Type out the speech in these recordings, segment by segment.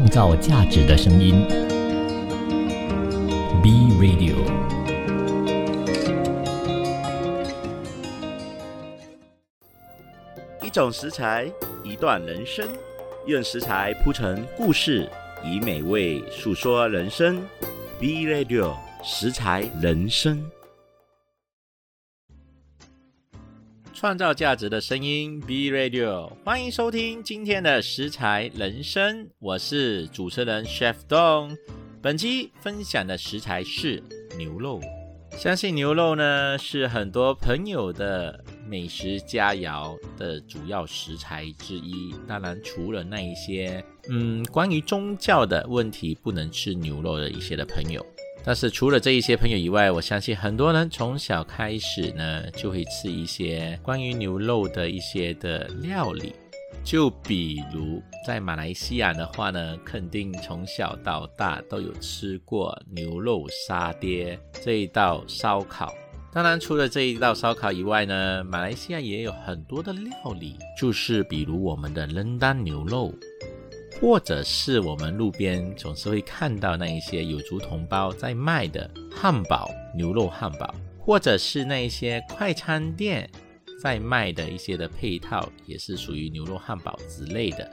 创造价值的声音。B Radio。一种食材，一段人生，用食材铺成故事，以美味诉说人生。B Radio 食材人生，创造价值的声音。B Radio 欢迎收听今天的食材人生，我是主持人 Chef Dong。本期分享的食材是牛肉。相信牛肉呢是很多朋友的美食佳肴的主要食材之一。当然，除了那一些嗯关于宗教的问题不能吃牛肉的一些的朋友，但是除了这一些朋友以外，我相信很多人从小开始呢就会吃一些关于牛肉的一些的料理。就比如在马来西亚的话呢，肯定从小到大都有吃过牛肉沙爹这一道烧烤。当然，除了这一道烧烤以外呢，马来西亚也有很多的料理，就是比如我们的冷丹牛肉，或者是我们路边总是会看到那一些有族同胞在卖的汉堡、牛肉汉堡，或者是那一些快餐店。在卖的一些的配套也是属于牛肉汉堡之类的。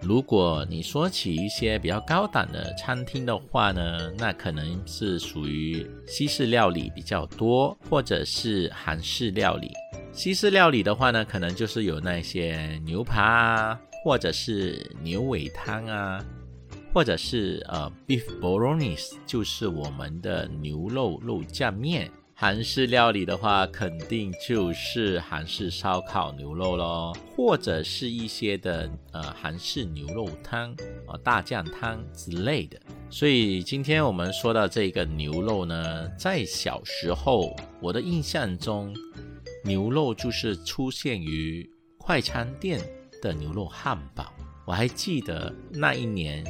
如果你说起一些比较高档的餐厅的话呢，那可能是属于西式料理比较多，或者是韩式料理。西式料理的话呢，可能就是有那些牛扒啊，或者是牛尾汤啊，或者是呃 beef bolognese，就是我们的牛肉肉酱面。韩式料理的话，肯定就是韩式烧烤牛肉咯，或者是一些的呃韩式牛肉汤啊大酱汤之类的。所以今天我们说到这个牛肉呢，在小时候我的印象中，牛肉就是出现于快餐店的牛肉汉堡。我还记得那一年。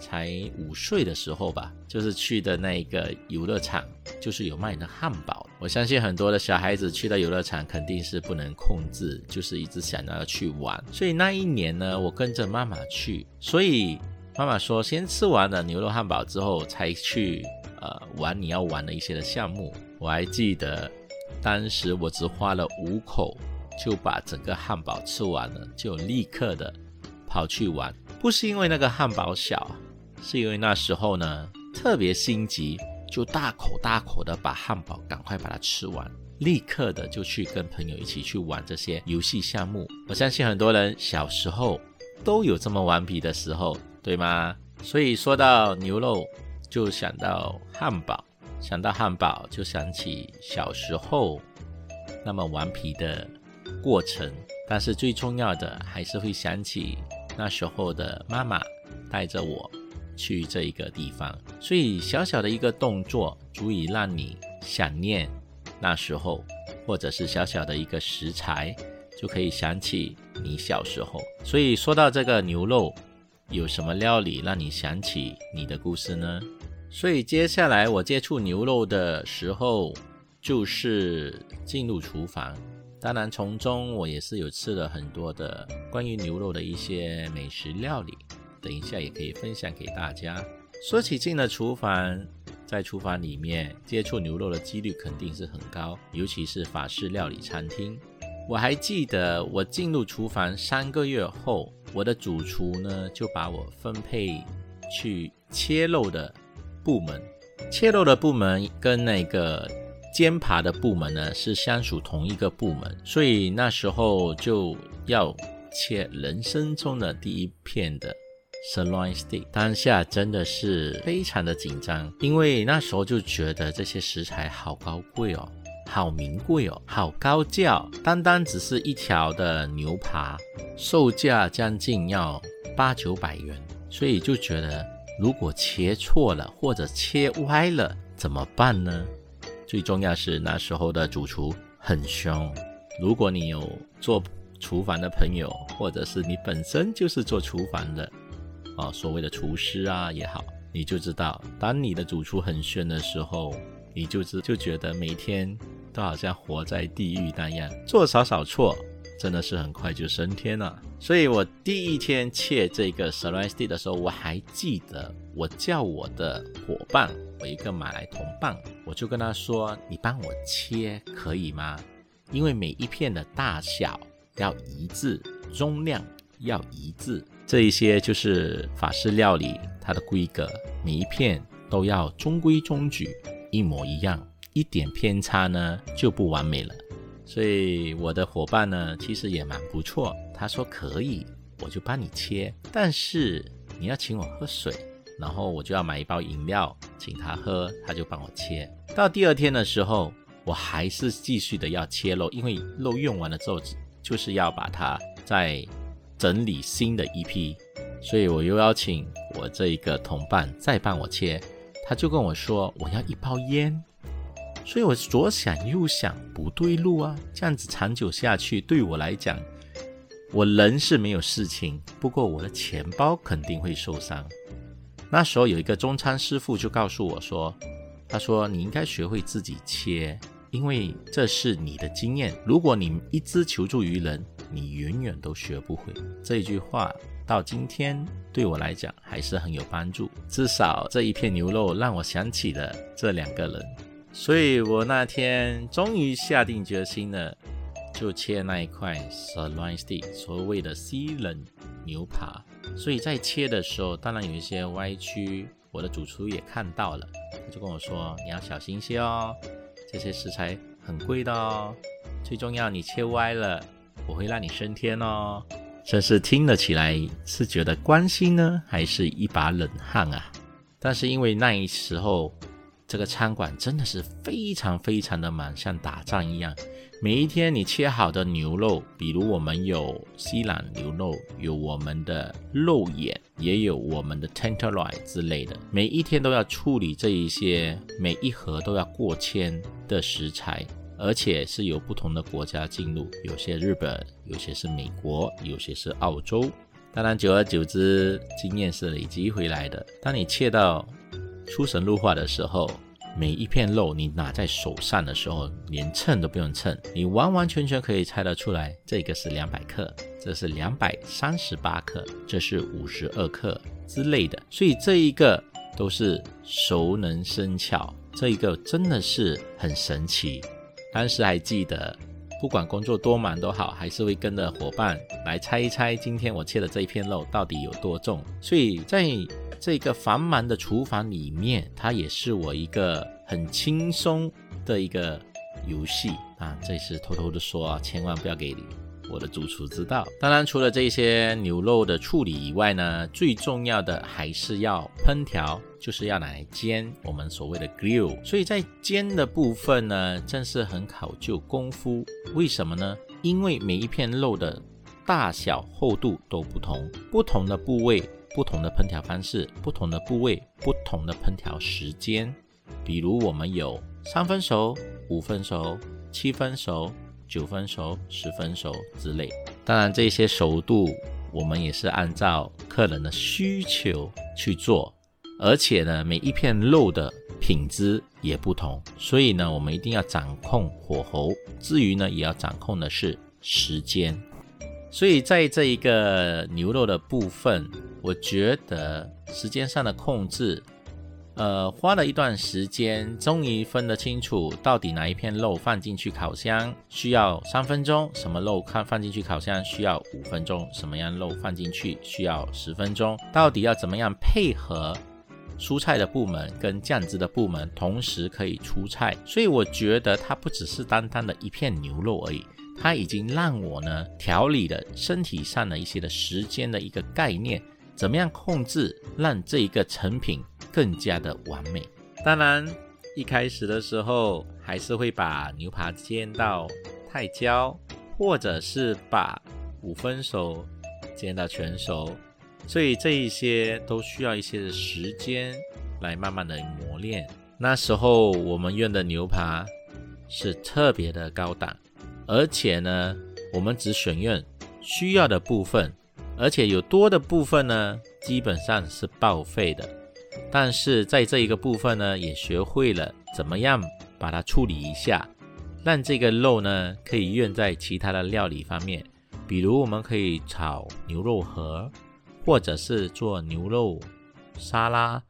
才五岁的时候吧，就是去的那个游乐场，就是有卖的汉堡。我相信很多的小孩子去到游乐场，肯定是不能控制，就是一直想要去玩。所以那一年呢，我跟着妈妈去，所以妈妈说先吃完了牛肉汉堡之后，才去呃玩你要玩的一些的项目。我还记得当时我只花了五口就把整个汉堡吃完了，就立刻的跑去玩，不是因为那个汉堡小。是因为那时候呢特别心急，就大口大口的把汉堡赶快把它吃完，立刻的就去跟朋友一起去玩这些游戏项目。我相信很多人小时候都有这么顽皮的时候，对吗？所以说到牛肉，就想到汉堡，想到汉堡就想起小时候那么顽皮的过程。但是最重要的还是会想起那时候的妈妈带着我。去这一个地方，所以小小的一个动作，足以让你想念那时候，或者是小小的一个食材，就可以想起你小时候。所以说到这个牛肉，有什么料理让你想起你的故事呢？所以接下来我接触牛肉的时候，就是进入厨房，当然从中我也是有吃了很多的关于牛肉的一些美食料理。等一下也可以分享给大家。说起进了厨房，在厨房里面接触牛肉的几率肯定是很高，尤其是法式料理餐厅。我还记得我进入厨房三个月后，我的主厨呢就把我分配去切肉的部门。切肉的部门跟那个煎扒的部门呢是相属同一个部门，所以那时候就要切人生中的第一片的。Sirloin steak，当下真的是非常的紧张，因为那时候就觉得这些食材好高贵哦，好名贵哦，好高价，单单只是一条的牛扒，售价将近要八九百元，所以就觉得如果切错了或者切歪了怎么办呢？最重要是那时候的主厨很凶，如果你有做厨房的朋友，或者是你本身就是做厨房的。啊，所谓的厨师啊也好，你就知道，当你的主厨很炫的时候，你就知就觉得每天都好像活在地狱那样，做少少错真的是很快就升天了。所以我第一天切这个 sirloin steak 的时候，我还记得我叫我的伙伴，我一个马来同伴，我就跟他说：“你帮我切可以吗？因为每一片的大小要一致，重量要一致，这一些就是法式料理它的规格，每一片都要中规中矩，一模一样，一点偏差呢就不完美了。”所以我的伙伴呢，其实也蛮不错。他说可以，我就帮你切，但是你要请我喝水，然后我就要买一包饮料请他喝，他就帮我切。到第二天的时候，我还是继续的要切肉，因为肉用完了之后，就是要把它再整理新的一批，所以我又邀请我这一个同伴再帮我切。他就跟我说，我要一包烟。所以我左想右想，不对路啊！这样子长久下去，对我来讲，我人是没有事情，不过我的钱包肯定会受伤。那时候有一个中餐师傅就告诉我说：“他说你应该学会自己切，因为这是你的经验。如果你一直求助于人，你永远都学不会。”这一句话到今天对我来讲还是很有帮助。至少这一片牛肉让我想起了这两个人。所以我那天终于下定决心了，就切那一块 sirloin steak，所谓的西冷牛扒。所以在切的时候，当然有一些歪曲，我的主厨也看到了，他就跟我说：“你要小心些哦，这些食材很贵的哦。最重要，你切歪了，我会让你升天哦。”真是听了起来是觉得关心呢，还是一把冷汗啊？但是因为那一时候。这个餐馆真的是非常非常的忙，像打仗一样。每一天你切好的牛肉，比如我们有西兰牛肉，有我们的肉眼，也有我们的 tenderloin 之类的，每一天都要处理这一些，每一盒都要过千的食材，而且是由不同的国家进入，有些日本，有些是美国，有些是澳洲。当然，久而久之，经验是累积回来的。当你切到出神入化的时候，每一片肉你拿在手上的时候，连称都不用称，你完完全全可以猜得出来，这个是两百克，这是两百三十八克，这是五十二克之类的。所以这一个都是熟能生巧，这一个真的是很神奇。当时还记得，不管工作多忙都好，还是会跟着伙伴来猜一猜，今天我切的这一片肉到底有多重。所以在这个繁忙的厨房里面，它也是我一个很轻松的一个游戏啊。这是偷偷的说啊，千万不要给我的主厨知道。当然，除了这些牛肉的处理以外呢，最重要的还是要烹调，就是要来煎，我们所谓的 grill。所以在煎的部分呢，真是很考究功夫。为什么呢？因为每一片肉的大小、厚度都不同，不同的部位。不同的烹调方式，不同的部位，不同的烹调时间。比如我们有三分熟、五分熟、七分熟、九分熟、十分熟之类。当然，这些熟度我们也是按照客人的需求去做，而且呢，每一片肉的品质也不同，所以呢，我们一定要掌控火候。至于呢，也要掌控的是时间。所以在这一个牛肉的部分。我觉得时间上的控制，呃，花了一段时间，终于分得清楚，到底哪一片肉放进去烤箱需要三分钟，什么肉看放进去烤箱需要五分钟，什么样肉放进去需要十分钟，到底要怎么样配合蔬菜的部门跟酱汁的部门同时可以出菜。所以我觉得它不只是单单的一片牛肉而已，它已经让我呢调理了身体上的一些的时间的一个概念。怎么样控制，让这一个成品更加的完美？当然，一开始的时候还是会把牛扒煎到太焦，或者是把五分熟煎到全熟，所以这一些都需要一些的时间来慢慢的磨练。那时候我们用的牛扒是特别的高档，而且呢，我们只选用需要的部分。而且有多的部分呢，基本上是报废的。但是在这一个部分呢，也学会了怎么样把它处理一下，让这个肉呢可以用在其他的料理方面，比如我们可以炒牛肉盒，或者是做牛肉沙拉，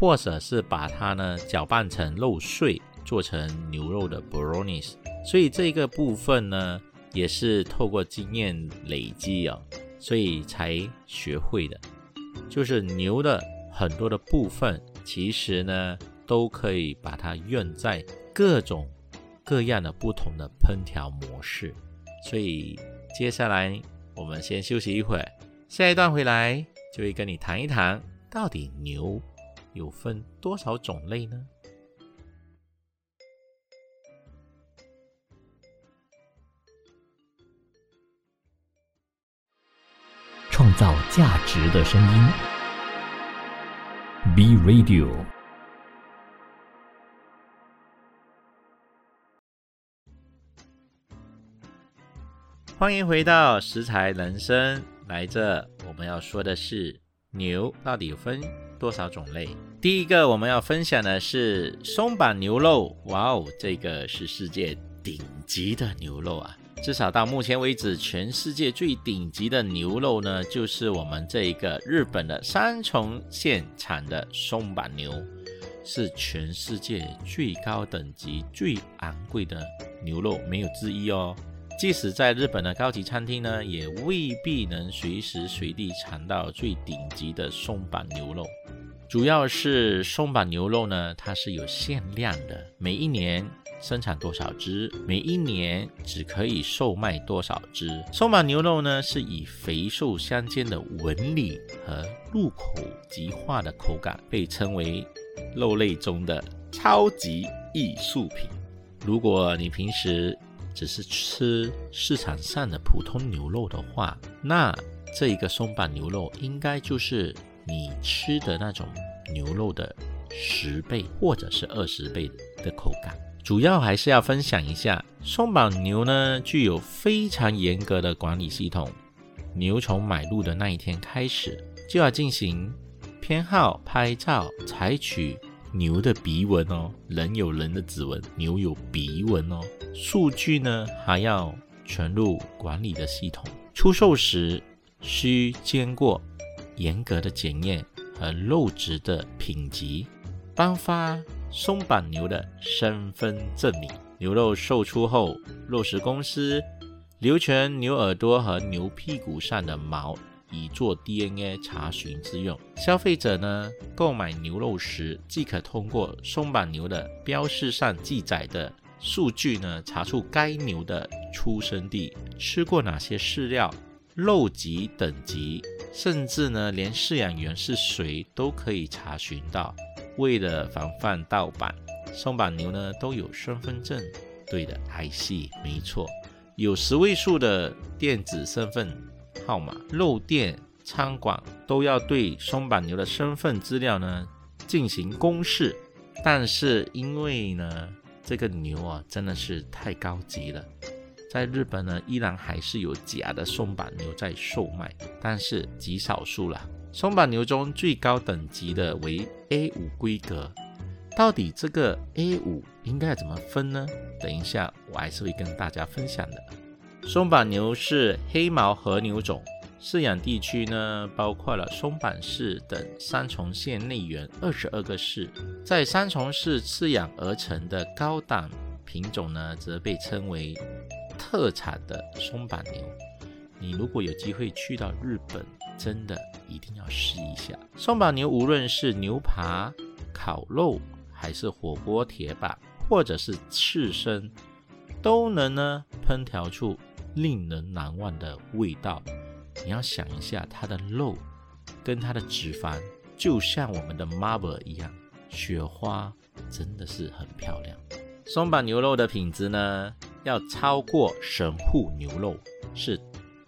或者是把它呢搅拌成肉碎，做成牛肉的 bolognese。所以这个部分呢，也是透过经验累积哦，所以才学会的。就是牛的很多的部分，其实呢都可以把它用在各种各样的不同的烹调模式。所以接下来我们先休息一会儿，下一段回来就会跟你谈一谈，到底牛有分多少种类呢？创造价值的声音，B Radio。欢迎回到食材人生，来这我们要说的是牛到底分多少种类？第一个我们要分享的是松板牛肉，哇哦，这个是世界顶级的牛肉啊！至少到目前为止，全世界最顶级的牛肉呢，就是我们这一个日本的三重县产的松板牛，是全世界最高等级、最昂贵的牛肉，没有之一哦。即使在日本的高级餐厅呢，也未必能随时随地尝到最顶级的松板牛肉。主要是松板牛肉呢，它是有限量的，每一年。生产多少只，每一年只可以售卖多少只。松板牛肉呢，是以肥瘦相间的纹理和入口即化的口感，被称为肉类中的超级艺术品。如果你平时只是吃市场上的普通牛肉的话，那这一个松板牛肉应该就是你吃的那种牛肉的十倍或者是二十倍的口感。主要还是要分享一下，松板牛呢具有非常严格的管理系统。牛从买入的那一天开始，就要进行偏好、拍照、采取牛的鼻纹哦，人有人的指纹，牛有鼻纹哦。数据呢还要存入管理的系统。出售时需经过严格的检验和肉质的品级，颁发。松板牛的身份证明。牛肉售出后，肉食公司留存牛耳朵和牛屁股上的毛，以做 DNA 查询之用。消费者呢，购买牛肉时，即可通过松板牛的标识上记载的数据呢，查出该牛的出生地、吃过哪些饲料、肉级等级，甚至呢，连饲养员是谁都可以查询到。为了防范盗版，松板牛呢都有身份证。对的，IC 没错，有十位数的电子身份号码。肉店、餐馆都要对松板牛的身份资料呢进行公示。但是因为呢这个牛啊真的是太高级了，在日本呢依然还是有假的松板牛在售卖，但是极少数了。松板牛中最高等级的为 A 五规格，到底这个 A 五应该怎么分呢？等一下我还是会跟大家分享的。松板牛是黑毛和牛种，饲养地区呢包括了松板市等三重县内原二十二个市，在三重市饲养而成的高档品种呢，则被称为特产的松板牛。你如果有机会去到日本，真的一定要试一下松板牛，无论是牛扒、烤肉，还是火锅铁板，或者是刺身，都能呢烹调出令人难忘的味道。你要想一下，它的肉跟它的脂肪就像我们的 marble 一样，雪花真的是很漂亮。松板牛肉的品质呢，要超过神户牛肉，是。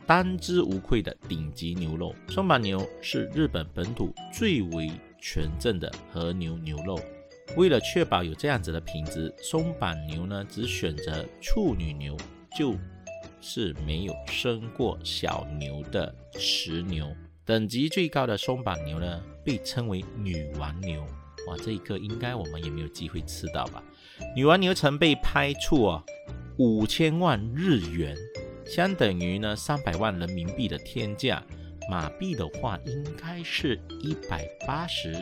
当之无愧的顶级牛肉，松板牛是日本本土最为纯正的和牛牛肉。为了确保有这样子的品质，松板牛呢只选择处女牛，就是没有生过小牛的雌牛。等级最高的松板牛呢，被称为女王牛。哇，这一个应该我们也没有机会吃到吧？女王牛曾被拍出啊五千万日元。相等于呢三百万人民币的天价，马币的话应该是一百八十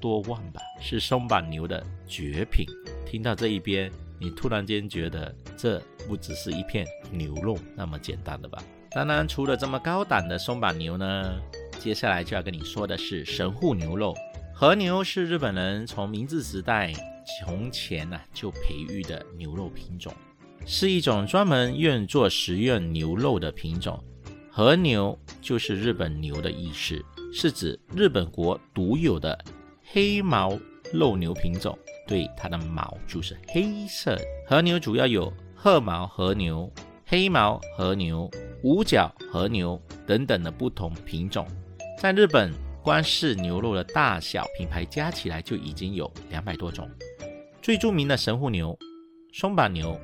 多万吧，是松板牛的绝品。听到这一边，你突然间觉得这不只是一片牛肉那么简单的吧？当然，除了这么高档的松板牛呢，接下来就要跟你说的是神户牛肉。和牛是日本人从明治时代从前呢就培育的牛肉品种，是一种专门用作食用牛肉的品种。和牛就是日本牛的意思，是指日本国独有的黑毛肉牛品种。对，它的毛就是黑色。和牛主要有褐毛和牛、黑毛和牛、五角和牛等等的不同品种，在日本。光是牛肉的大小品牌加起来就已经有两百多种，最著名的神户牛、松板牛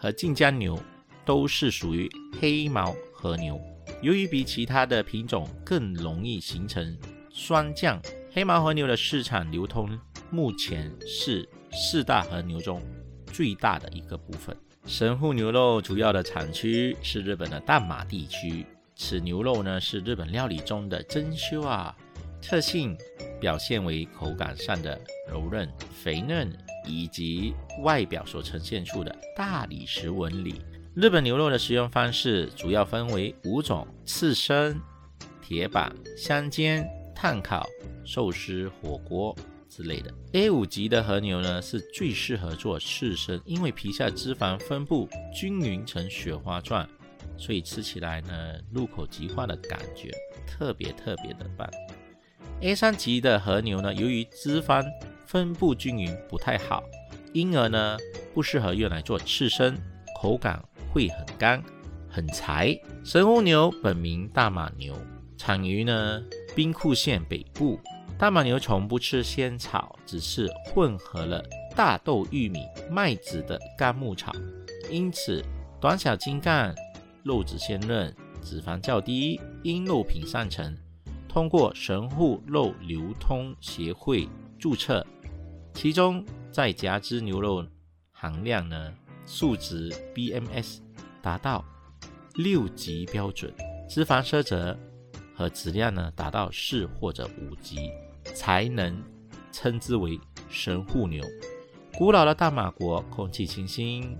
和晋江牛都是属于黑毛和牛。由于比其他的品种更容易形成霜降，黑毛和牛的市场流通目前是四大和牛中最大的一个部分。神户牛肉主要的产区是日本的淡马地区，此牛肉呢是日本料理中的珍馐啊。特性表现为口感上的柔韧、肥嫩，以及外表所呈现出的大理石纹理。日本牛肉的食用方式主要分为五种：刺身、铁板、香煎、炭烤、寿司、火锅之类的。A 五级的和牛呢，是最适合做刺身，因为皮下脂肪分布均匀成雪花状，所以吃起来呢，入口即化的感觉特别特别的棒。A 三级的和牛呢，由于脂肪分布均匀不太好，因而呢不适合用来做刺身，口感会很干很柴。神户牛本名大马牛，产于呢兵库县北部。大马牛从不吃鲜草，只是混合了大豆、玉米、麦子的干牧草，因此短小精干，肉质鲜嫩，脂肪较低，因肉品上乘。通过神户肉流通协会注册，其中在夹汁牛肉含量呢，数值 BMS 达到六级标准，脂肪色泽和质量呢达到四或者五级，才能称之为神户牛。古老的大马国空气清新，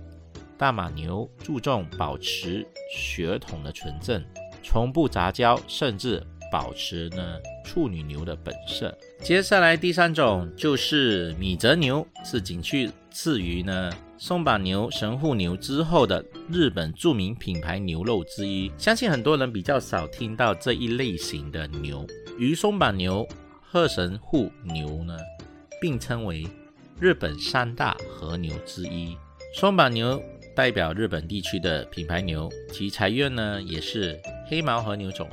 大马牛注重保持血统的纯正，从不杂交，甚至。保持呢处女牛的本色。接下来第三种就是米泽牛，是仅次于呢松板牛、神户牛之后的日本著名品牌牛肉之一。相信很多人比较少听到这一类型的牛，与松板牛和神户牛呢并称为日本三大和牛之一。松板牛代表日本地区的品牌牛，其财运呢也是黑毛和牛种。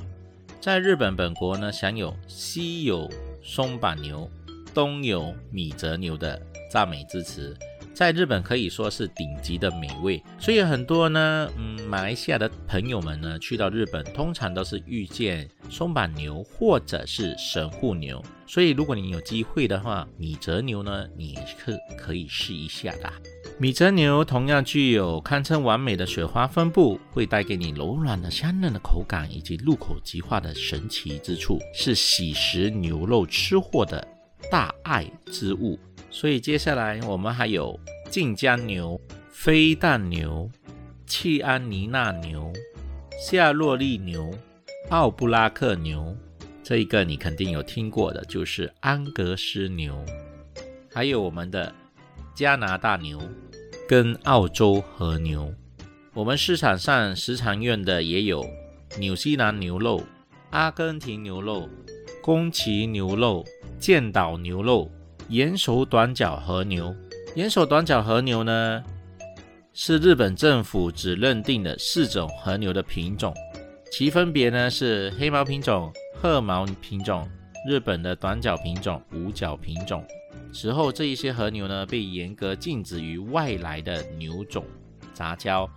在日本本国呢，享有西有松板牛，东有米泽牛的赞美之词，在日本可以说是顶级的美味。所以很多呢，嗯，马来西亚的朋友们呢，去到日本通常都是遇见松板牛或者是神户牛。所以如果你有机会的话，米泽牛呢，你可可以试一下的。米泽牛同样具有堪称完美的雪花分布，会带给你柔软的香嫩的口感以及入口即化的神奇之处，是喜食牛肉吃货的大爱之物。所以接下来我们还有晋江牛、飞蛋牛、契安尼纳牛、夏洛利牛、奥布拉克牛，这一个你肯定有听过的，就是安格斯牛，还有我们的加拿大牛。跟澳洲和牛，我们市场上时常用的也有纽西兰牛肉、阿根廷牛肉、宫崎牛肉、剑岛牛肉、岩手短角和牛。岩手短角和牛呢，是日本政府只认定的四种和牛的品种，其分别呢是黑毛品种、褐毛品种、日本的短角品种、五角品种。此后，这一些和牛呢被严格禁止与外来的牛种杂交，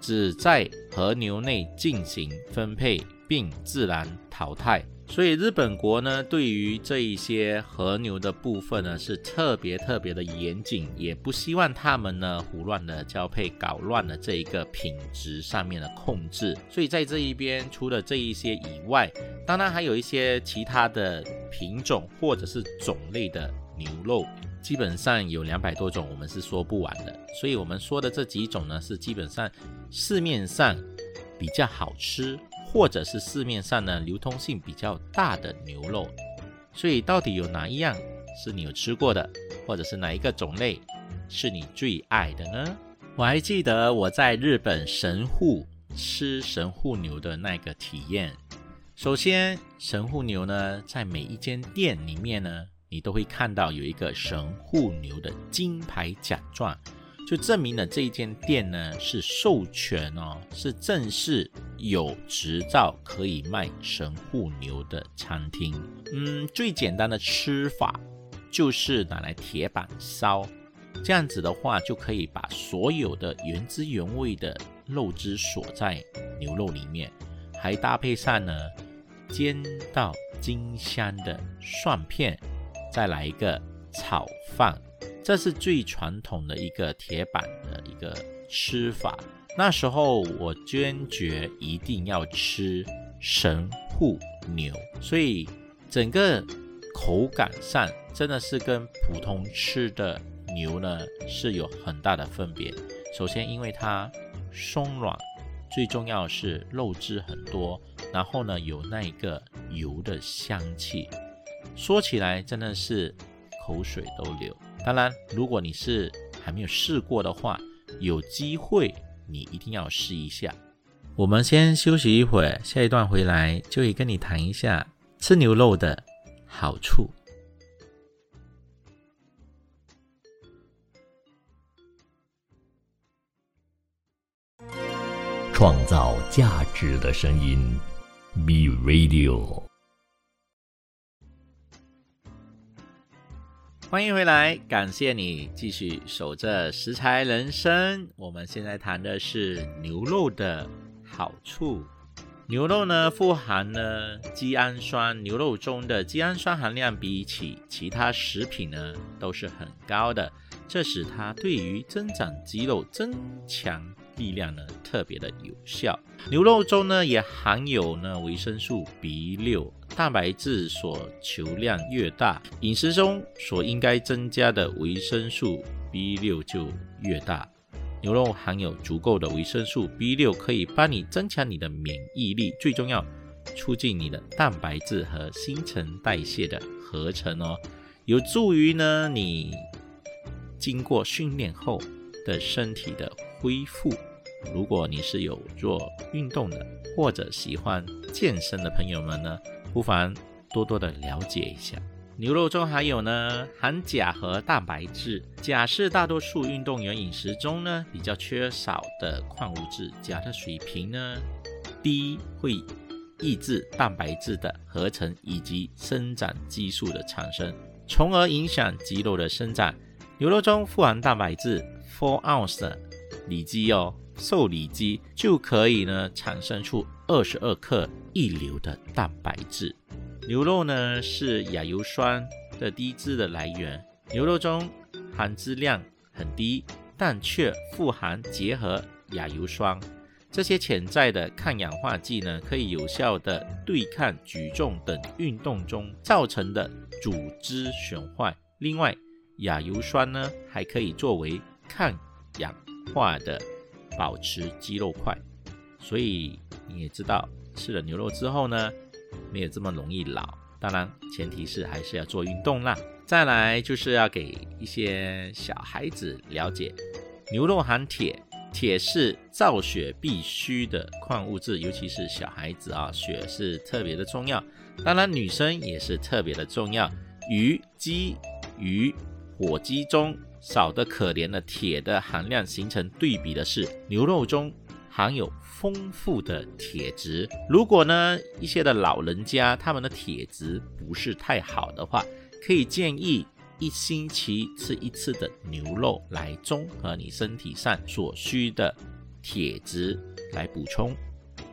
只在和牛内进行分配并自然淘汰。所以日本国呢，对于这一些和牛的部分呢，是特别特别的严谨，也不希望他们呢胡乱的交配，搞乱了这一个品质上面的控制。所以在这一边，除了这一些以外，当然还有一些其他的品种或者是种类的牛肉，基本上有两百多种，我们是说不完的。所以我们说的这几种呢，是基本上市面上比较好吃。或者是市面上呢流通性比较大的牛肉，所以到底有哪一样是你有吃过的，或者是哪一个种类是你最爱的呢？我还记得我在日本神户吃神户牛的那个体验。首先，神户牛呢，在每一间店里面呢，你都会看到有一个神户牛的金牌奖状。就证明了这一间店呢是授权哦，是正式有执照可以卖神户牛的餐厅。嗯，最简单的吃法就是拿来铁板烧，这样子的话就可以把所有的原汁原味的肉汁锁在牛肉里面，还搭配上呢煎到金香的蒜片，再来一个炒饭。这是最传统的一个铁板的一个吃法。那时候我坚决一定要吃神户牛，所以整个口感上真的是跟普通吃的牛呢是有很大的分别。首先，因为它松软，最重要是肉质很多，然后呢有那一个油的香气，说起来真的是口水都流。当然，如果你是还没有试过的话，有机会你一定要试一下。我们先休息一会儿，下一段回来就会跟你谈一下吃牛肉的好处。创造价值的声音，Be Radio。欢迎回来，感谢你继续守着食材人生。我们现在谈的是牛肉的好处。牛肉呢，富含呢肌氨酸，牛肉中的肌氨酸含量比起其他食品呢，都是很高的，这使它对于增长肌肉、增强力量呢，特别的有效。牛肉中呢，也含有呢维生素 B 六。蛋白质所求量越大，饮食中所应该增加的维生素 B 六就越大。牛肉含有足够的维生素 B 六，可以帮你增强你的免疫力，最重要，促进你的蛋白质和新陈代谢的合成哦，有助于呢你经过训练后的身体的恢复。如果你是有做运动的，或者喜欢健身的朋友们呢？不妨多多的了解一下，牛肉中还有呢含钾和蛋白质。钾是大多数运动员饮食中呢比较缺少的矿物质，钾的水平呢低会抑制蛋白质的合成以及生长激素的产生，从而影响肌肉的生长。牛肉中富含蛋白质，four ounce 的里脊哦，瘦里肌就可以呢产生出二十二克。一流的蛋白质，牛肉呢是亚油酸的低脂的来源。牛肉中含脂量很低，但却富含结合亚油酸，这些潜在的抗氧化剂呢，可以有效的对抗举重等运动中造成的组织损坏。另外，亚油酸呢还可以作为抗氧化的，保持肌肉块。所以你也知道。吃了牛肉之后呢，没有这么容易老。当然，前提是还是要做运动啦。再来就是要给一些小孩子了解，牛肉含铁，铁是造血必须的矿物质，尤其是小孩子啊，血是特别的重要。当然，女生也是特别的重要。鱼、鸡、鱼、火鸡中少的可怜的铁的含量形成对比的是牛肉中。含有丰富的铁质。如果呢一些的老人家他们的铁质不是太好的话，可以建议一星期吃一次的牛肉来综合你身体上所需的铁质来补充。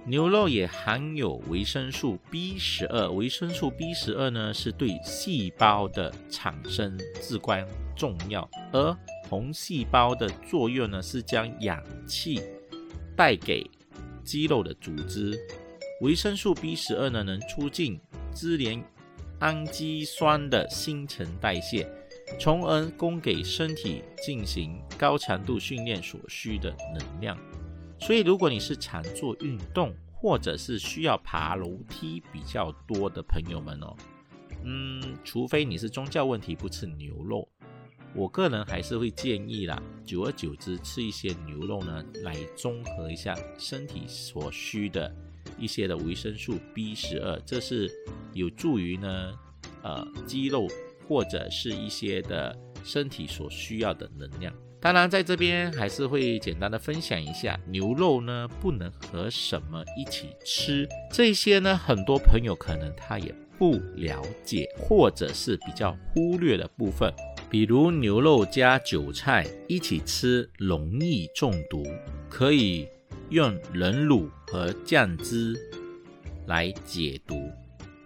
牛肉也含有维生素 B 十二，维生素 B 十二呢是对细胞的产生至关重要，而红细胞的作用呢是将氧气带给肌肉的组织。维生素 B 十二呢能促进支联氨基酸的新陈代谢，从而供给身体进行高强度训练所需的能量。所以，如果你是常做运动，或者是需要爬楼梯比较多的朋友们哦，嗯，除非你是宗教问题不吃牛肉，我个人还是会建议啦，久而久之吃一些牛肉呢，来综合一下身体所需的一些的维生素 B 十二，这是有助于呢，呃，肌肉或者是一些的身体所需要的能量。当然，在这边还是会简单的分享一下，牛肉呢不能和什么一起吃，这些呢很多朋友可能他也不了解，或者是比较忽略的部分，比如牛肉加韭菜一起吃容易中毒，可以用人乳和酱汁来解毒。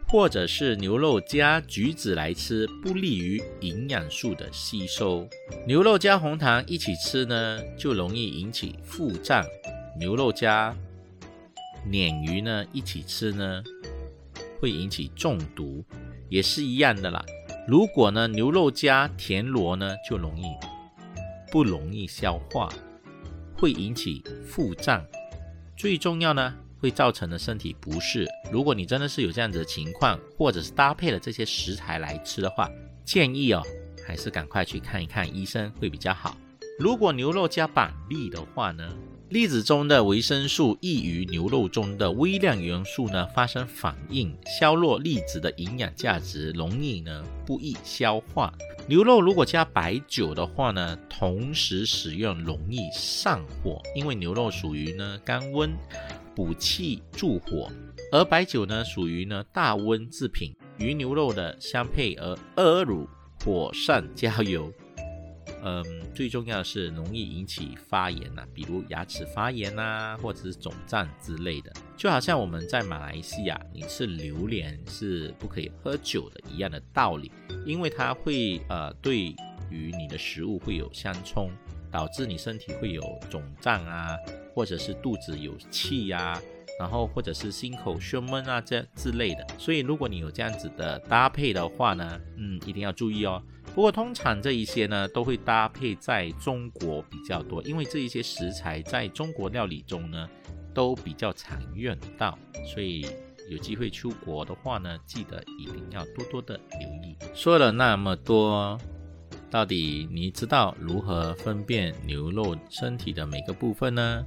或者是牛肉加橘子来吃，不利于营养素的吸收。牛肉加红糖一起吃呢，就容易引起腹胀。牛肉加鲶鱼呢一起吃呢，会引起中毒，也是一样的啦。如果呢牛肉加田螺呢，就容易不容易消化，会引起腹胀。最重要呢。会造成的身体不适。如果你真的是有这样子的情况，或者是搭配了这些食材来吃的话，建议哦，还是赶快去看一看医生会比较好。如果牛肉加板栗的话呢，栗子中的维生素易与牛肉中的微量元素呢发生反应，削弱栗子的营养价值，容易呢不易消化。牛肉如果加白酒的话呢，同时使用容易上火，因为牛肉属于呢甘温。补气助火，而白酒呢属于呢大温制品，与牛肉的相配而二乳火上加油。嗯，最重要的是容易引起发炎呐，比如牙齿发炎呐，或者是肿胀之类的。就好像我们在马来西亚，你吃榴莲是不可以喝酒的一样的道理，因为它会呃对于你的食物会有相冲。导致你身体会有肿胀啊，或者是肚子有气呀，然后或者是心口胸闷啊这之类的。所以如果你有这样子的搭配的话呢，嗯，一定要注意哦。不过通常这一些呢都会搭配在中国比较多，因为这一些食材在中国料理中呢都比较常用到，所以有机会出国的话呢，记得一定要多多的留意。说了那么多。到底你知道如何分辨牛肉身体的每个部分呢？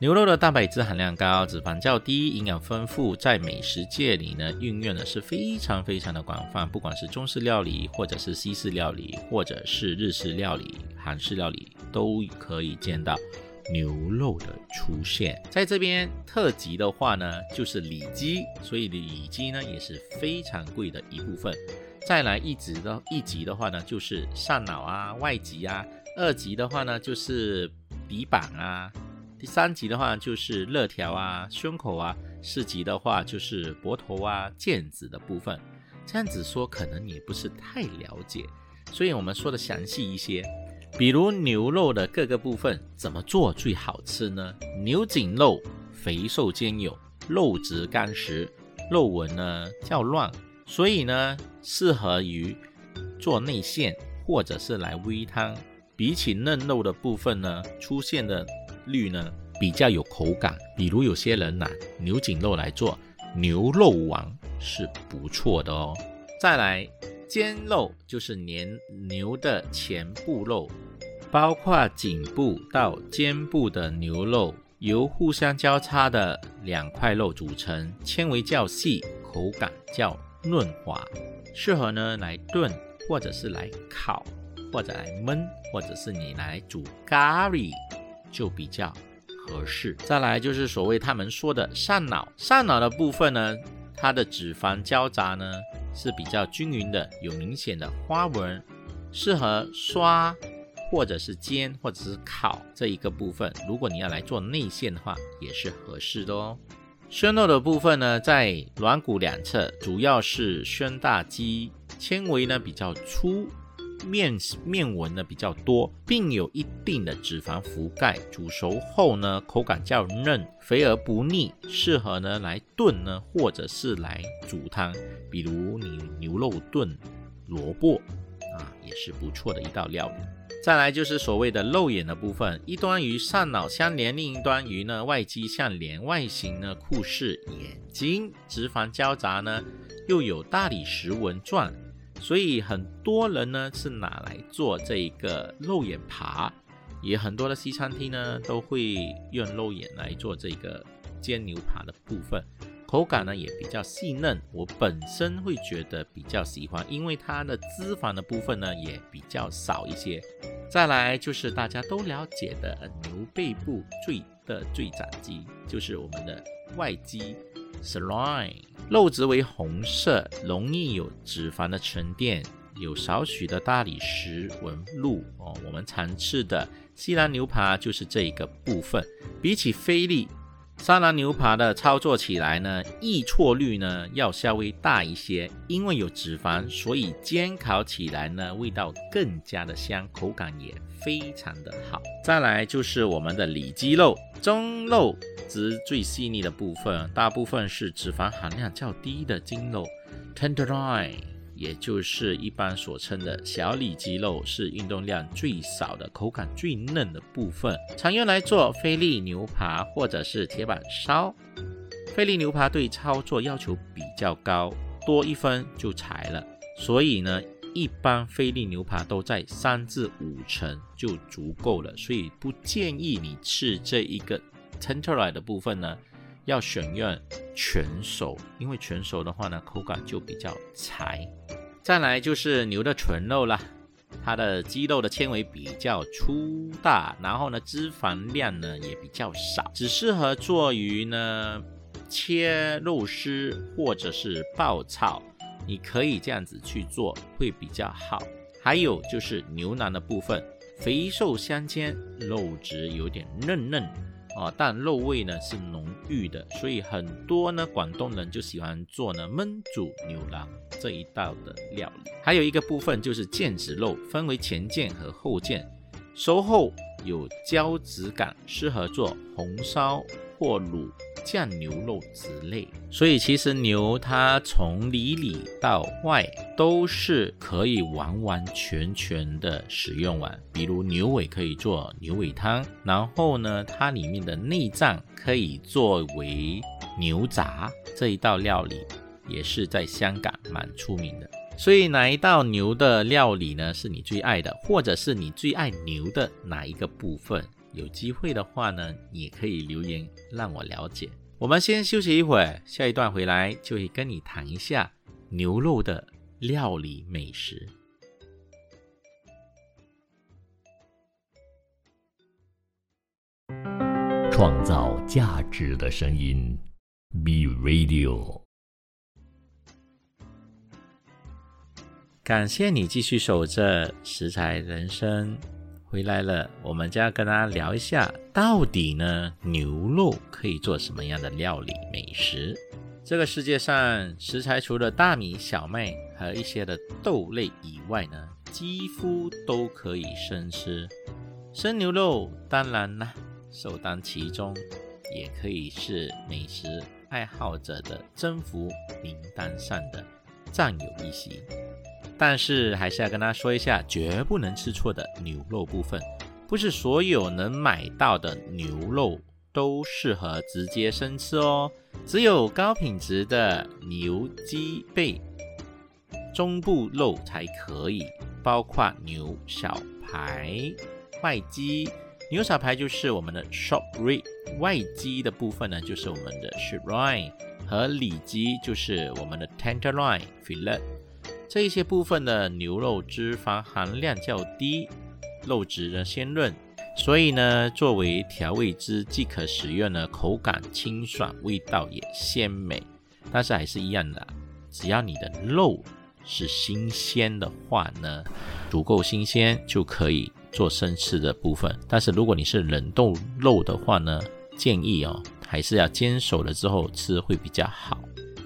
牛肉的蛋白质含量高，脂肪较低，营养丰富，在美食界里呢运用的是非常非常的广泛，不管是中式料理，或者是西式料理，或者是日式料理、韩式料理，都可以见到牛肉的出现。在这边特级的话呢，就是里脊，所以里脊呢也是非常贵的一部分。再来一级的一级的话呢，就是上脑啊、外脊啊；二级的话呢，就是鼻板啊；第三级的话就是肋条啊、胸口啊；四级的话就是脖头啊、腱子的部分。这样子说可能也不是太了解，所以我们说的详细一些。比如牛肉的各个部分怎么做最好吃呢？牛颈肉肥瘦兼有，肉质干实，肉纹呢较乱。所以呢，适合于做内馅或者是来煨汤。比起嫩肉的部分呢，出现的绿呢比较有口感。比如有些人拿牛颈肉来做牛肉丸是不错的哦。再来，肩肉就是年牛的前部肉，包括颈部到肩部的牛肉，由互相交叉的两块肉组成，纤维较细，口感较。嫩滑，适合呢来炖，或者是来烤，或者来焖，或者是你来煮咖喱，就比较合适。再来就是所谓他们说的上脑，上脑的部分呢，它的脂肪交杂呢是比较均匀的，有明显的花纹，适合刷，或者是煎，或者是烤这一个部分。如果你要来做内馅的话，也是合适的哦。宣肉的部分呢，在软骨两侧，主要是宣大肌，纤维呢比较粗。面面纹呢比较多，并有一定的脂肪覆盖。煮熟后呢，口感较嫩，肥而不腻，适合呢来炖呢，或者是来煮汤。比如你牛肉炖萝卜啊，也是不错的一道料理。再来就是所谓的肉眼的部分，一端与上脑相连，另一端与呢外肌相连，外形呢酷似眼睛，脂肪交杂呢，又有大理石纹状。所以很多人呢是拿来做这一个肉眼扒，也很多的西餐厅呢都会用肉眼来做这个煎牛扒的部分，口感呢也比较细嫩，我本身会觉得比较喜欢，因为它的脂肪的部分呢也比较少一些。再来就是大家都了解的牛背部最的最长肌，就是我们的外肌。Sirloin 肉质为红色，容易有脂肪的沉淀，有少许的大理石纹路哦。我们常吃的西兰牛扒就是这一个部分。比起菲力沙拉牛扒的操作起来呢，易错率呢要稍微大一些，因为有脂肪，所以煎烤起来呢味道更加的香，口感也非常的好。再来就是我们的里脊肉，中肉。质最细腻的部分，大部分是脂肪含量较低的筋肉，tenderloin，也就是一般所称的小里脊肉，是运动量最少的、口感最嫩的部分，常用来做菲力牛扒或者是铁板烧。菲力牛扒对操作要求比较高，多一分就柴了，所以呢，一般菲力牛扒都在三至五成就足够了，所以不建议你吃这一个。Tenderloin 的部分呢，要选用全熟，因为全熟的话呢，口感就比较柴。再来就是牛的纯肉啦，它的肌肉的纤维比较粗大，然后呢，脂肪量呢也比较少，只适合做鱼呢切肉丝或者是爆炒，你可以这样子去做会比较好。还有就是牛腩的部分，肥瘦相间，肉质有点嫩嫩。啊，但肉味呢是浓郁的，所以很多呢广东人就喜欢做呢焖煮牛腩这一道的料理。还有一个部分就是腱子肉，分为前腱和后腱，熟后有胶质感，适合做红烧或卤。酱牛肉之类，所以其实牛它从里里到外都是可以完完全全的使用完。比如牛尾可以做牛尾汤，然后呢，它里面的内脏可以作为牛杂这一道料理，也是在香港蛮出名的。所以哪一道牛的料理呢是你最爱的，或者是你最爱牛的哪一个部分？有机会的话呢，也可以留言让我了解。我们先休息一会儿，下一段回来就会跟你谈一下牛肉的料理美食。创造价值的声音，B Radio。感谢你继续守着食材人生。回来了，我们就要跟大家聊一下，到底呢牛肉可以做什么样的料理美食？这个世界上食材除了大米、小麦和一些的豆类以外呢，几乎都可以生吃。生牛肉当然呢首当其冲，也可以是美食爱好者的征服名单上的占有一席。但是还是要跟大家说一下，绝不能吃错的牛肉部分，不是所有能买到的牛肉都适合直接生吃哦。只有高品质的牛脊背、中部肉才可以，包括牛小排、外脊。牛小排就是我们的 short rib，外脊的部分呢就是我们的 sirloin，和里脊就是我们的 tenderloin fillet。这一些部分的牛肉脂肪含量较低，肉质呢鲜润，所以呢作为调味汁即可食用呢，口感清爽，味道也鲜美。但是还是一样的，只要你的肉是新鲜的话呢，足够新鲜就可以做生吃的部分。但是如果你是冷冻肉的话呢，建议哦，还是要煎熟了之后吃会比较好。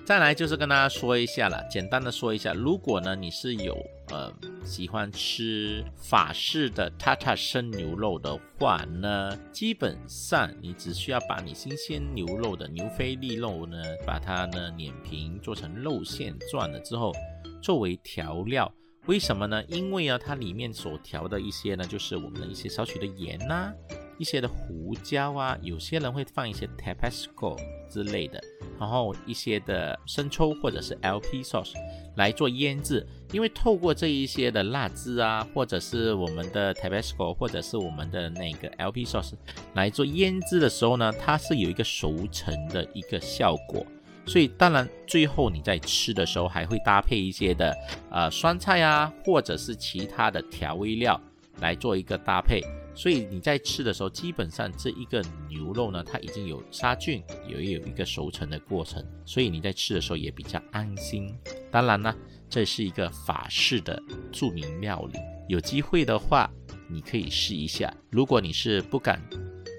再来就是跟大家说一下了，简单的说一下，如果呢你是有呃喜欢吃法式的塔塔生牛肉的话呢，基本上你只需要把你新鲜牛肉的牛菲力肉呢，把它呢碾平做成肉馅状了之后，作为调料。为什么呢？因为啊它里面所调的一些呢，就是我们的一些少许的盐呐。一些的胡椒啊，有些人会放一些 Tabasco 之类的，然后一些的生抽或者是 LP sauce 来做腌制，因为透过这一些的辣汁啊，或者是我们的 Tabasco 或者是我们的那个 LP sauce 来做腌制的时候呢，它是有一个熟成的一个效果，所以当然最后你在吃的时候还会搭配一些的呃酸菜啊，或者是其他的调味料来做一个搭配。所以你在吃的时候，基本上这一个牛肉呢，它已经有杀菌，也有一个熟成的过程，所以你在吃的时候也比较安心。当然呢，这是一个法式的著名料理，有机会的话你可以试一下。如果你是不敢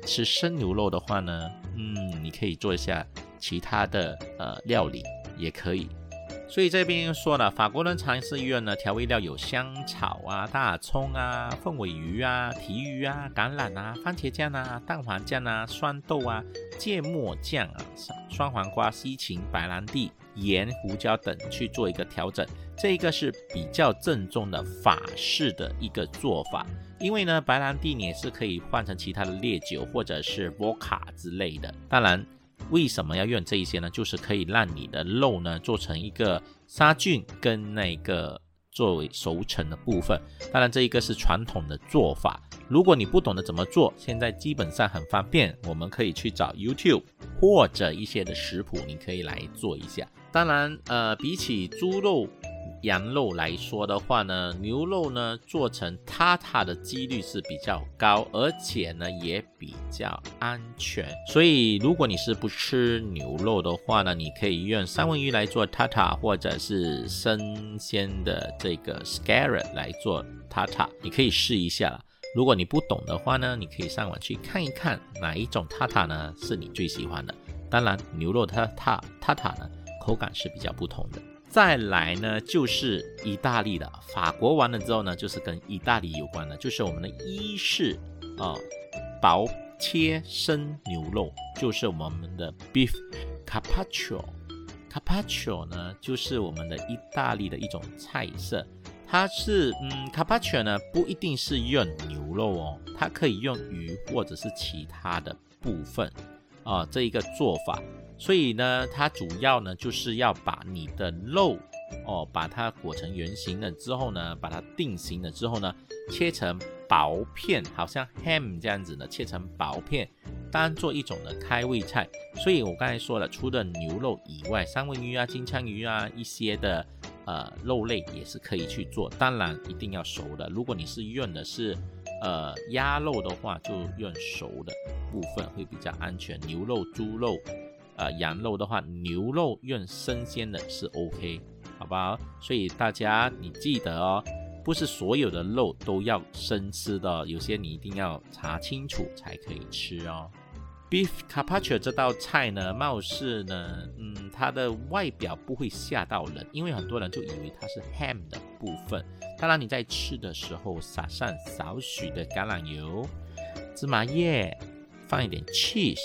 吃生牛肉的话呢，嗯，你可以做一下其他的呃料理，也可以。所以这边说了，法国人常吃用呢调味料有香草啊、大葱啊、凤尾鱼啊、提鱼啊、橄榄啊、番茄酱啊、蛋黄酱啊、酸豆啊、芥末酱啊、酸黄瓜、西芹、白兰地、盐、胡椒等去做一个调整。这一个是比较正宗的法式的一个做法，因为呢，白兰地你也是可以换成其他的烈酒或者是波卡之类的，当然。为什么要用这一些呢？就是可以让你的肉呢做成一个杀菌跟那个作为熟成的部分。当然，这一个是传统的做法。如果你不懂得怎么做，现在基本上很方便，我们可以去找 YouTube 或者一些的食谱，你可以来做一下。当然，呃，比起猪肉。羊肉来说的话呢，牛肉呢做成塔塔的几率是比较高，而且呢也比较安全。所以如果你是不吃牛肉的话呢，你可以用三文鱼来做塔塔，或者是生鲜的这个 scallop 来做塔塔，你可以试一下。如果你不懂的话呢，你可以上网去看一看哪一种塔塔呢是你最喜欢的。当然，牛肉塔塔塔塔呢口感是比较不同的。再来呢，就是意大利的，法国完了之后呢，就是跟意大利有关的，就是我们的伊式啊薄切生牛肉，就是我们的 beef carpaccio。carpaccio 呢，就是我们的意大利的一种菜色，它是嗯 carpaccio 呢不一定是用牛肉哦，它可以用鱼或者是其他的部分啊这一个做法。所以呢，它主要呢就是要把你的肉哦，把它裹成圆形了之后呢，把它定型了之后呢，切成薄片，好像 ham 这样子的，切成薄片，当做一种的开胃菜。所以我刚才说了，除了牛肉以外，三文鱼啊、金枪鱼啊一些的呃肉类也是可以去做，当然一定要熟的。如果你是用的是呃鸭肉的话，就用熟的部分会比较安全。牛肉、猪肉。呃，羊肉的话，牛肉用生鲜的是 OK，好吧？所以大家你记得哦，不是所有的肉都要生吃的，有些你一定要查清楚才可以吃哦。Beef carpaccio 这道菜呢，貌似呢，嗯，它的外表不会吓到人，因为很多人就以为它是 ham 的部分。当然你在吃的时候撒上少许的橄榄油、芝麻叶，放一点 cheese。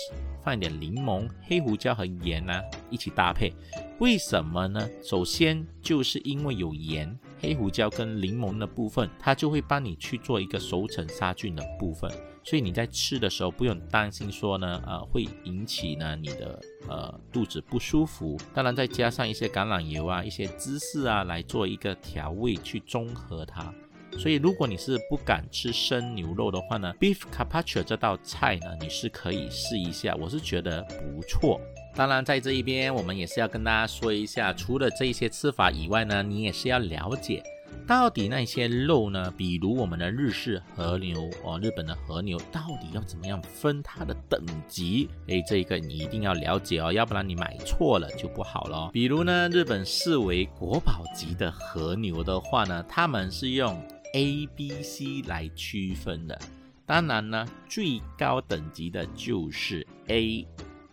放一点柠檬、黑胡椒和盐呢，一起搭配。为什么呢？首先就是因为有盐、黑胡椒跟柠檬的部分，它就会帮你去做一个熟成杀菌的部分，所以你在吃的时候不用担心说呢，呃，会引起呢你的呃肚子不舒服。当然再加上一些橄榄油啊、一些芝士啊来做一个调味，去中和它。所以，如果你是不敢吃生牛肉的话呢，Beef Carpaccio 这道菜呢，你是可以试一下，我是觉得不错。当然，在这一边我们也是要跟大家说一下，除了这些吃法以外呢，你也是要了解到底那些肉呢，比如我们的日式和牛哦，日本的和牛到底要怎么样分它的等级？诶，这一个你一定要了解哦，要不然你买错了就不好了。比如呢，日本视为国宝级的和牛的话呢，他们是用 A、B、C 来区分的，当然呢，最高等级的就是 A，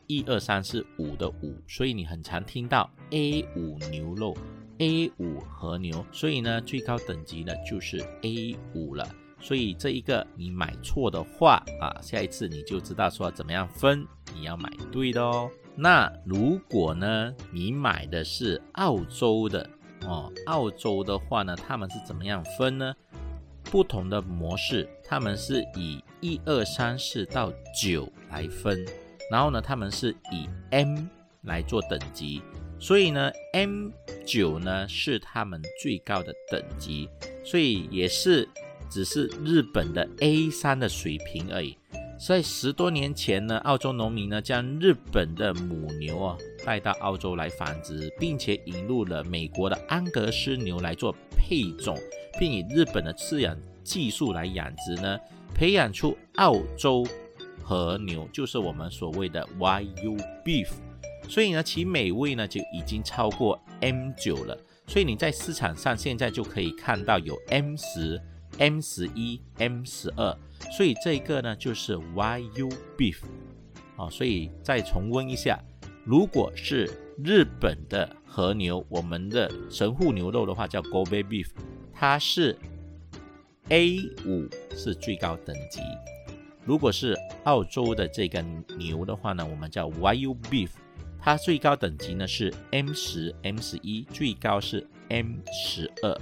一二三四五的五，所以你很常听到 A 五牛肉、A 五和牛，所以呢，最高等级呢就是 A 五了。所以这一个你买错的话啊，下一次你就知道说怎么样分，你要买对的哦。那如果呢，你买的是澳洲的哦，澳洲的话呢，他们是怎么样分呢？不同的模式，他们是以一二三四到九来分，然后呢，他们是以 M 来做等级，所以呢，M 九呢是他们最高的等级，所以也是只是日本的 A 三的水平而已。在十多年前呢，澳洲农民呢将日本的母牛啊带到澳洲来繁殖，并且引入了美国的安格斯牛来做配种，并以日本的饲养技术来养殖呢，培养出澳洲和牛，就是我们所谓的 YU Beef。所以呢，其美味呢就已经超过 M 九了。所以你在市场上现在就可以看到有 M 十、M 十一、M 十二。所以这个呢就是 YU beef，啊，所以再重温一下，如果是日本的和牛，我们的神户牛肉的话叫 Gobe Beef，它是 A 五是最高等级。如果是澳洲的这个牛的话呢，我们叫 YU beef，它最高等级呢是 M 十、M 十一，最高是 M 十二。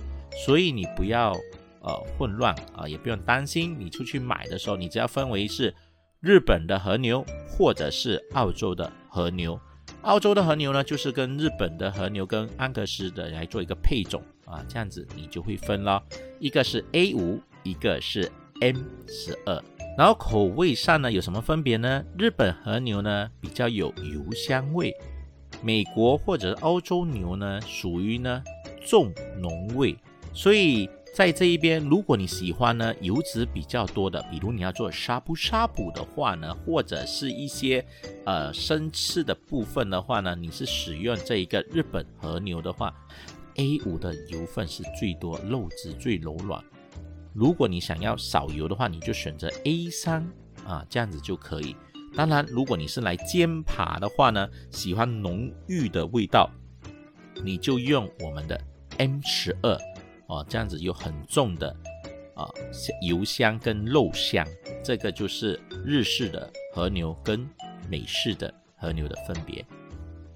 所以你不要。呃，混乱啊，也不用担心。你出去买的时候，你只要分为是日本的和牛，或者是澳洲的和牛。澳洲的和牛呢，就是跟日本的和牛跟安格斯的来做一个配种啊，这样子你就会分了。一个是 A 五，一个是 M 十二。然后口味上呢有什么分别呢？日本和牛呢比较有油香味，美国或者欧洲牛呢属于呢重浓味，所以。在这一边，如果你喜欢呢油脂比较多的，比如你要做沙布沙布的话呢，或者是一些呃生吃的部分的话呢，你是使用这一个日本和牛的话，A 五的油分是最多，肉质最柔软。如果你想要少油的话，你就选择 A 三啊，这样子就可以。当然，如果你是来煎扒的话呢，喜欢浓郁的味道，你就用我们的 M 十二。哦，这样子有很重的啊油香跟肉香，这个就是日式的和牛跟美式的和牛的分别。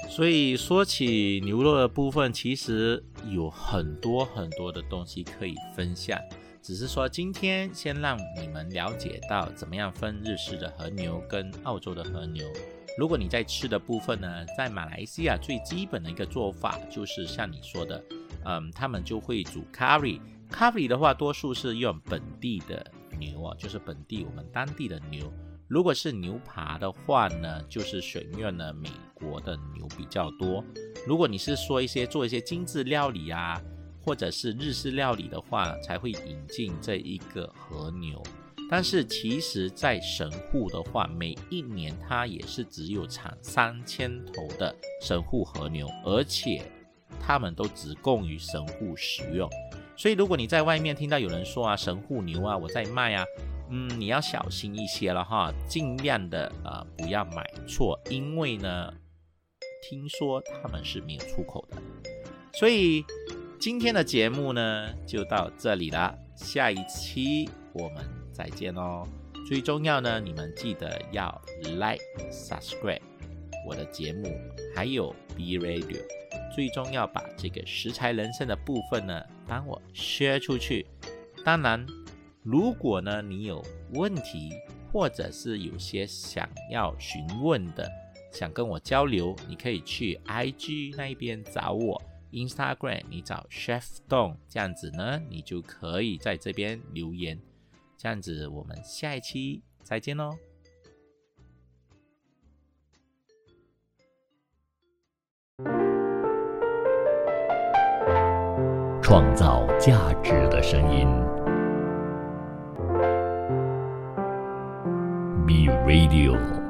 所以说起牛肉的部分，其实有很多很多的东西可以分享，只是说今天先让你们了解到怎么样分日式的和牛跟澳洲的和牛。如果你在吃的部分呢，在马来西亚最基本的一个做法就是像你说的。嗯，他们就会煮 curry，curry 的话，多数是用本地的牛啊，就是本地我们当地的牛。如果是牛扒的话呢，就是选用了美国的牛比较多。如果你是说一些做一些精致料理啊，或者是日式料理的话，才会引进这一个和牛。但是其实，在神户的话，每一年它也是只有产三千头的神户和牛，而且。他们都只供于神户使用，所以如果你在外面听到有人说啊神户牛啊我在卖啊，嗯你要小心一些了哈，尽量的啊不要买错，因为呢听说他们是没有出口的。所以今天的节目呢就到这里了，下一期我们再见哦。最重要呢，你们记得要 like subscribe 我的节目，还有 B Radio。最终要把这个食材人生的部分呢，帮我 share 出去。当然，如果呢你有问题，或者是有些想要询问的，想跟我交流，你可以去 IG 那边找我，Instagram 你找 Chef Dong，这样子呢，你就可以在这边留言。这样子，我们下一期再见喽。创造价值的声音，B Radio。